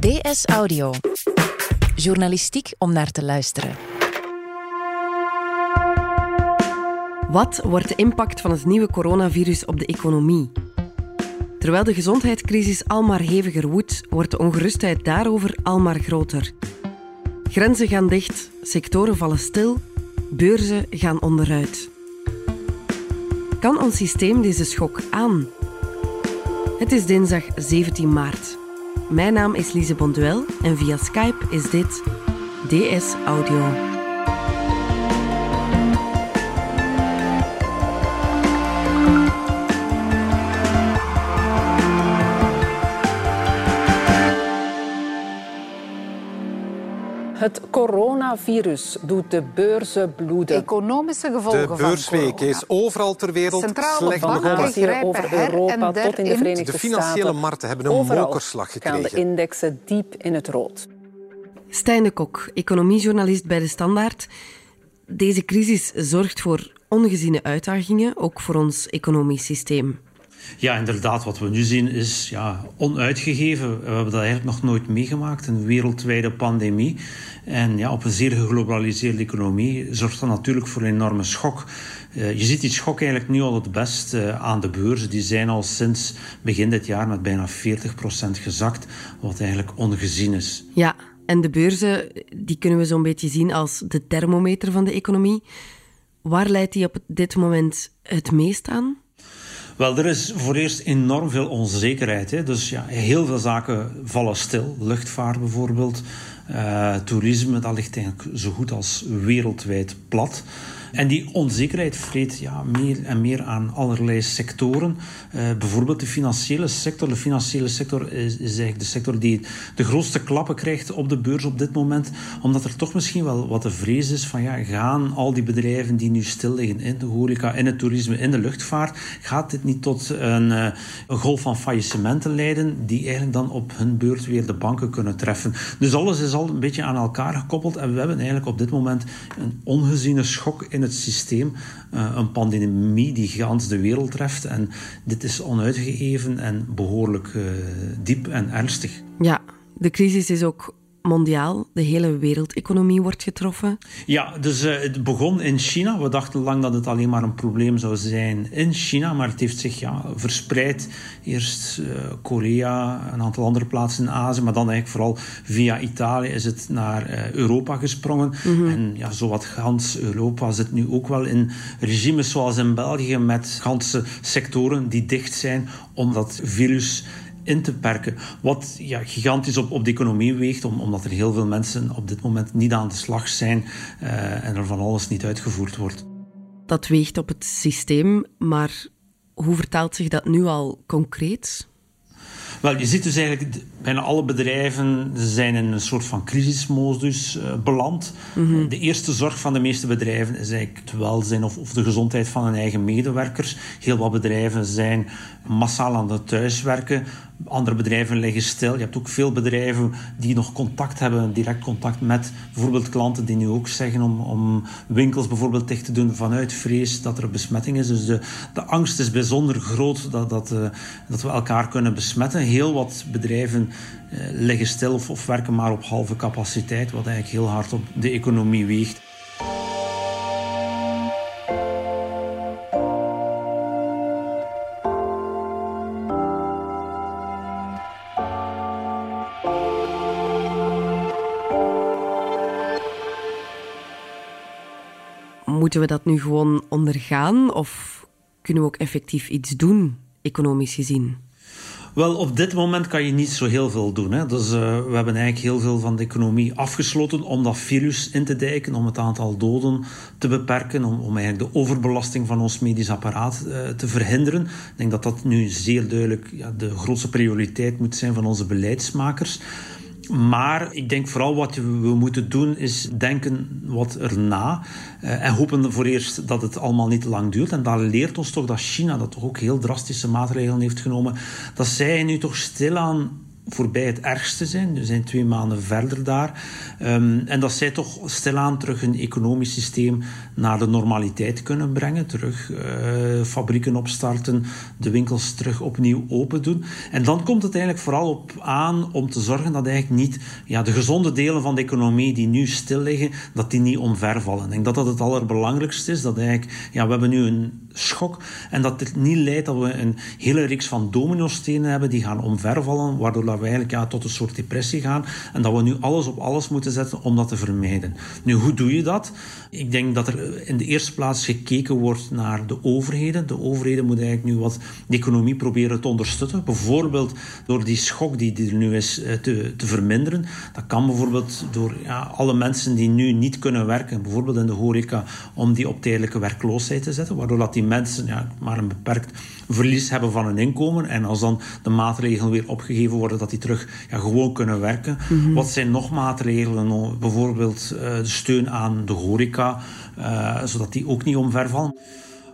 DS Audio. Journalistiek om naar te luisteren. Wat wordt de impact van het nieuwe coronavirus op de economie? Terwijl de gezondheidscrisis almaar heviger woedt, wordt de ongerustheid daarover almaar groter. Grenzen gaan dicht, sectoren vallen stil, beurzen gaan onderuit. Kan ons systeem deze schok aan? Het is dinsdag 17 maart. Mijn naam is Lise Bonduel en via Skype is dit DS Audio. Het coronavirus doet de beurzen bloeden. Economische gevolgen De beursweek is overal ter wereld Centrale slecht banken begonnen. Hier over Europa tot in de Verenigde De financiële Staten. markten hebben een Overal mokerslag gaan de gekregen. indexen diep in het rood. Stijn de Kok, economiejournalist bij De Standaard. Deze crisis zorgt voor ongeziene uitdagingen, ook voor ons economisch systeem. Ja, inderdaad. Wat we nu zien is ja, onuitgegeven. We hebben dat eigenlijk nog nooit meegemaakt. Een wereldwijde pandemie. En ja, op een zeer geglobaliseerde economie zorgt dat natuurlijk voor een enorme schok. Eh, je ziet die schok eigenlijk nu al het best eh, aan de beurzen. Die zijn al sinds begin dit jaar met bijna 40% gezakt. Wat eigenlijk ongezien is. Ja, en de beurzen die kunnen we zo'n beetje zien als de thermometer van de economie. Waar leidt die op dit moment het meest aan? Wel, er is voor eerst enorm veel onzekerheid. Hè. Dus ja, heel veel zaken vallen stil. Luchtvaart bijvoorbeeld, eh, toerisme, dat ligt eigenlijk zo goed als wereldwijd plat. En die onzekerheid vreet ja, meer en meer aan allerlei sectoren. Eh, bijvoorbeeld de financiële sector. De financiële sector is, eigenlijk de sector die de grootste klappen krijgt op de beurs op dit moment. Omdat er toch misschien wel wat de vrees is van ja, gaan al die bedrijven die nu stil liggen in de horeca, in het toerisme, in de luchtvaart, gaat dit niet tot een, eh, een golf van faillissementen leiden die eigenlijk dan op hun beurt weer de banken kunnen treffen. Dus alles is al een beetje aan elkaar gekoppeld en we hebben eigenlijk op dit moment een ongeziene schok in het systeem. Uh, een pandemie die gans de wereld treft. En dit is onuitgegeven en behoorlijk uh, diep en ernstig. Ja, de crisis is ook mondiaal. De hele wereldeconomie wordt getroffen. Ja, dus uh, het begon in China. We dachten lang dat het alleen maar een probleem zou zijn in China, maar het heeft zich ja, verspreid. Eerst uh, Korea, een aantal andere plaatsen in Azië, maar dan eigenlijk vooral via Italië is het naar uh, Europa gesprongen. Mm -hmm. En ja, zowat gans Europa zit nu ook wel in regimes zoals in België met ganse sectoren die dicht zijn om dat virus in te perken. Wat ja, gigantisch op, op de economie weegt, om, omdat er heel veel mensen op dit moment niet aan de slag zijn uh, en er van alles niet uitgevoerd wordt. Dat weegt op het systeem, maar hoe vertaalt zich dat nu al concreet? Wel, je ziet dus eigenlijk, bijna alle bedrijven zijn in een soort van crisismodus uh, beland. Mm -hmm. De eerste zorg van de meeste bedrijven is eigenlijk het welzijn of, of de gezondheid van hun eigen medewerkers. Heel wat bedrijven zijn massaal aan het thuiswerken. Andere bedrijven liggen stil. Je hebt ook veel bedrijven die nog contact hebben, direct contact met bijvoorbeeld klanten die nu ook zeggen om, om winkels bijvoorbeeld dicht te doen vanuit vrees dat er besmetting is. Dus de, de angst is bijzonder groot dat, dat, uh, dat we elkaar kunnen besmetten. Heel wat bedrijven uh, liggen stil of, of werken maar op halve capaciteit, wat eigenlijk heel hard op de economie weegt. Moeten we dat nu gewoon ondergaan of kunnen we ook effectief iets doen, economisch gezien? Wel, op dit moment kan je niet zo heel veel doen. Hè. Dus, uh, we hebben eigenlijk heel veel van de economie afgesloten om dat virus in te dijken, om het aantal doden te beperken, om, om eigenlijk de overbelasting van ons medisch apparaat uh, te verhinderen. Ik denk dat dat nu zeer duidelijk ja, de grootste prioriteit moet zijn van onze beleidsmakers. Maar ik denk vooral wat we moeten doen is denken wat erna. Uh, en hopen voor eerst dat het allemaal niet te lang duurt. En dat leert ons toch dat China, dat toch ook heel drastische maatregelen heeft genomen, dat zij nu toch stilaan voorbij het ergste zijn. We zijn twee maanden verder daar. Um, en dat zij toch stilaan terug een economisch systeem naar de normaliteit kunnen brengen. Terug uh, fabrieken opstarten, de winkels terug opnieuw open doen. En dan komt het eigenlijk vooral op aan om te zorgen dat eigenlijk niet ja, de gezonde delen van de economie die nu stil liggen, dat die niet omvervallen. Ik denk dat dat het allerbelangrijkste is. Dat eigenlijk, ja, we hebben nu een schok en dat het niet leidt dat we een hele reeks van dominostenen hebben die gaan omvervallen, waardoor we eigenlijk ja, tot een soort depressie gaan en dat we nu alles op alles moeten zetten om dat te vermijden. Nu, hoe doe je dat? Ik denk dat er in de eerste plaats gekeken wordt naar de overheden. De overheden moeten eigenlijk nu wat de economie proberen te ondersteunen. Bijvoorbeeld door die schok die er nu is eh, te, te verminderen. Dat kan bijvoorbeeld door ja, alle mensen die nu niet kunnen werken, bijvoorbeeld in de horeca, om die op tijdelijke werkloosheid te zetten. Waardoor dat die mensen ja, maar een beperkt verlies hebben van hun inkomen. En als dan de maatregelen weer opgegeven worden, dat die terug ja, gewoon kunnen werken. Mhm. Wat zijn nog maatregelen? Bijvoorbeeld uh, de steun aan de horeca, uh, zodat die ook niet omvervallen.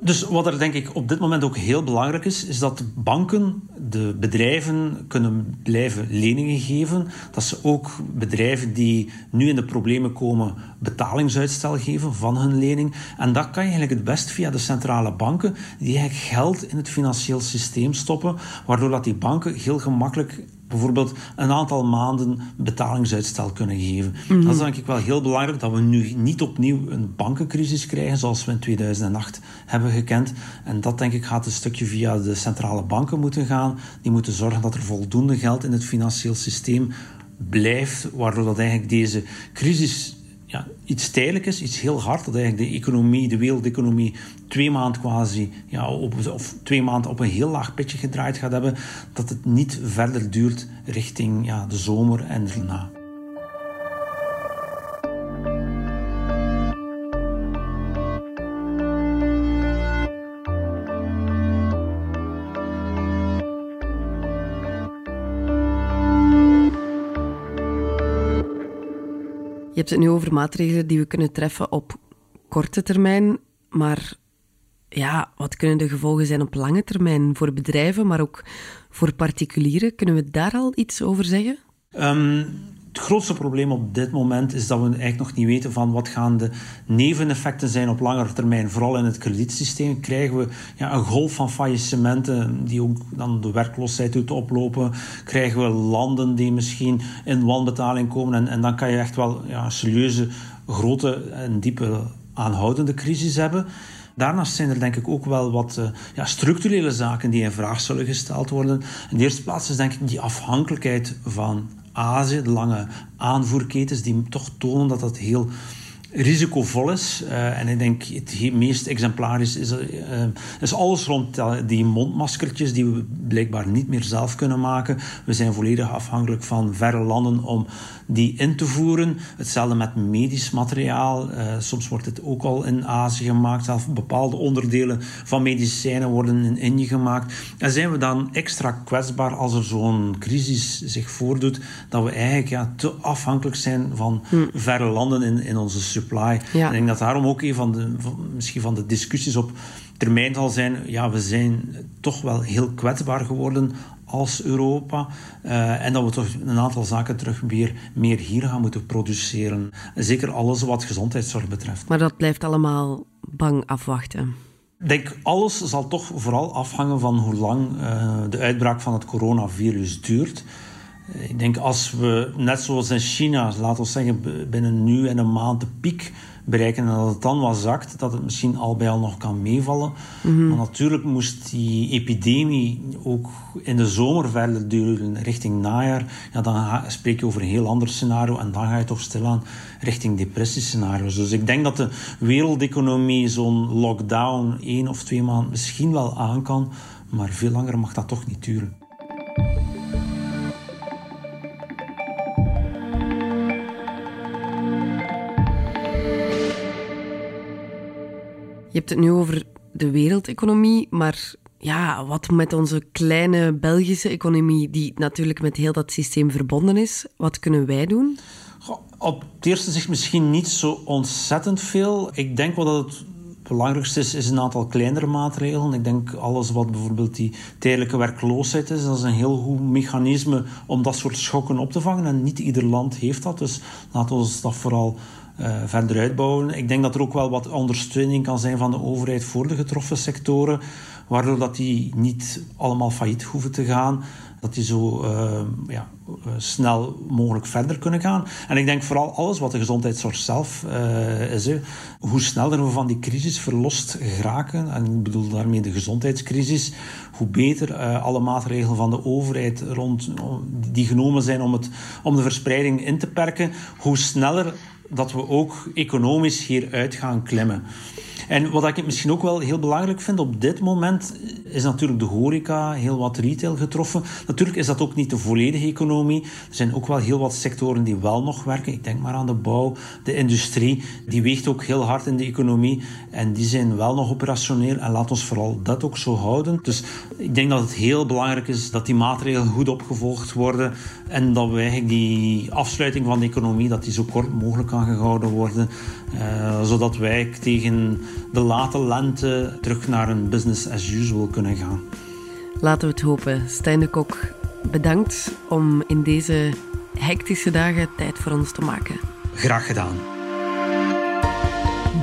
Dus wat er denk ik op dit moment ook heel belangrijk is, is dat banken de bedrijven kunnen blijven leningen geven. Dat ze ook bedrijven die nu in de problemen komen betalingsuitstel geven van hun lening. En dat kan je eigenlijk het best via de centrale banken, die eigenlijk geld in het financieel systeem stoppen, waardoor dat die banken heel gemakkelijk bijvoorbeeld een aantal maanden betalingsuitstel kunnen geven. Mhm. Dat is denk ik wel heel belangrijk dat we nu niet opnieuw een bankencrisis krijgen zoals we in 2008 hebben gekend. En dat denk ik gaat een stukje via de centrale banken moeten gaan. Die moeten zorgen dat er voldoende geld in het financieel systeem blijft, waardoor dat eigenlijk deze crisis iets tijdelijk is, iets heel hard. Dat eigenlijk de economie, de wereldeconomie, twee maanden quasi, ja, op, of twee maanden op een heel laag pitje gedraaid gaat hebben. Dat het niet verder duurt richting ja, de zomer en daarna. Je hebt het nu over maatregelen die we kunnen treffen op korte termijn, maar ja, wat kunnen de gevolgen zijn op lange termijn voor bedrijven, maar ook voor particulieren? Kunnen we daar al iets over zeggen? Um, het grootste probleem op dit moment is dat we eigenlijk nog niet weten van wat gaan de neveneffecten zijn op langere termijn. Vooral in het kredietsysteem krijgen we ja, een golf van faillissementen die ook dan de werkloosheid doet oplopen. Krijgen we landen die misschien in wanbetaling komen en, en dan kan je echt wel ja, serieuze, grote en diepe aanhoudende crisis hebben. Daarnaast zijn er denk ik ook wel wat uh, ja, structurele zaken die in vraag zullen gesteld worden. In de eerste plaats is denk ik die afhankelijkheid van Azië, lange aanvoerketens, die toch tonen dat dat heel risicovol is. Uh, en ik denk het meest exemplarisch is, uh, is alles rond die mondmaskertjes die we blijkbaar niet meer zelf kunnen maken. We zijn volledig afhankelijk van verre landen om die in te voeren. Hetzelfde met medisch materiaal. Uh, soms wordt het ook al in Azië gemaakt. Zelfs bepaalde onderdelen van medicijnen worden in Indië gemaakt. En zijn we dan extra kwetsbaar als er zo'n crisis zich voordoet, dat we eigenlijk ja, te afhankelijk zijn van hm. verre landen in, in onze supply. Ja. Ik denk dat daarom ook een van de, misschien van de discussies op termijn zal zijn, ja, we zijn toch wel heel kwetsbaar geworden als Europa. Uh, en dat we toch een aantal zaken terug weer meer hier gaan moeten produceren. Zeker alles wat gezondheidszorg betreft. Maar dat blijft allemaal bang afwachten. Ik denk, alles zal toch vooral afhangen van hoe lang uh, de uitbraak van het coronavirus duurt. Ik denk als we, net zoals in China, laten we zeggen binnen nu en een maand de piek bereiken en dat het dan wat zakt, dat het misschien al bij al nog kan meevallen. Mhm. Maar natuurlijk moest die epidemie ook in de zomer verder duren, richting najaar. Ja, dan spreek je over een heel ander scenario en dan ga je toch stilaan richting depressiescenario's. Dus ik denk dat de wereldeconomie zo'n lockdown één of twee maanden misschien wel aan kan, maar veel langer mag dat toch niet duren. Je hebt het nu over de wereldeconomie, maar ja, wat met onze kleine Belgische economie, die natuurlijk met heel dat systeem verbonden is, wat kunnen wij doen? Op het eerste zicht misschien niet zo ontzettend veel. Ik denk wel dat het belangrijkste is, is een aantal kleinere maatregelen. Ik denk alles wat bijvoorbeeld die tijdelijke werkloosheid is, dat is een heel goed mechanisme om dat soort schokken op te vangen. En niet ieder land heeft dat, dus laten we dat vooral uh, verder uitbouwen. Ik denk dat er ook wel wat ondersteuning kan zijn van de overheid voor de getroffen sectoren, waardoor dat die niet allemaal failliet hoeven te gaan dat die zo uh, ja, eh, snel mogelijk verder kunnen gaan. En ik denk vooral alles wat de gezondheidszorg zelf is. Hoe sneller we van die crisis verlost geraken, en ik bedoel daarmee de gezondheidscrisis, hoe beter alle maatregelen van de overheid rond, die genomen zijn om, het, om de verspreiding in te perken, hoe sneller dat we ook economisch hieruit gaan klimmen. En wat ik misschien ook wel heel belangrijk vind op dit moment, is natuurlijk de horeca, heel wat retail getroffen. Natuurlijk is dat ook niet de volledige economie. Er zijn ook wel heel wat sectoren die wel nog werken. Ik denk maar aan de bouw, de industrie. Die weegt ook heel hard in de economie. En die zijn wel nog operationeel. En laat ons vooral dat ook zo houden. Dus ik denk dat het heel belangrijk is dat die maatregelen goed opgevolgd worden. En dat we eigenlijk die afsluiting van de economie, dat die zo kort mogelijk kan gehouden worden. Uh, zodat wij tegen de late lente terug naar een business as usual kunnen gaan. Laten we het hopen. Stijn de Kok, bedankt om in deze hectische dagen tijd voor ons te maken. Graag gedaan.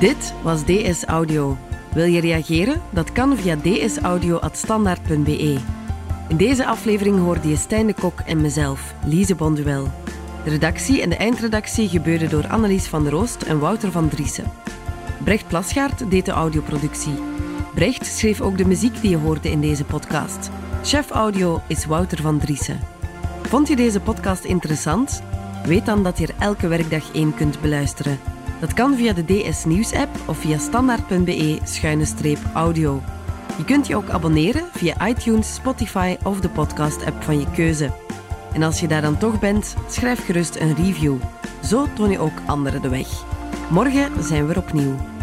Dit was DS Audio. Wil je reageren? Dat kan via dsaudio.standaard.be. In deze aflevering hoorde je Stijn de Kok en mezelf, Lise Bonduel. De redactie en de eindredactie gebeurden door Annelies van der Roost en Wouter van Driessen. Brecht Plasgaard deed de audioproductie. Brecht schreef ook de muziek die je hoorde in deze podcast. Chef audio is Wouter van Driessen. Vond je deze podcast interessant? Weet dan dat je er elke werkdag één kunt beluisteren. Dat kan via de DS Nieuws app of via standaard.be-audio. Je kunt je ook abonneren via iTunes, Spotify of de podcast app van je keuze. En als je daar dan toch bent, schrijf gerust een review. Zo toon je ook anderen de weg. Morgen zijn we er opnieuw.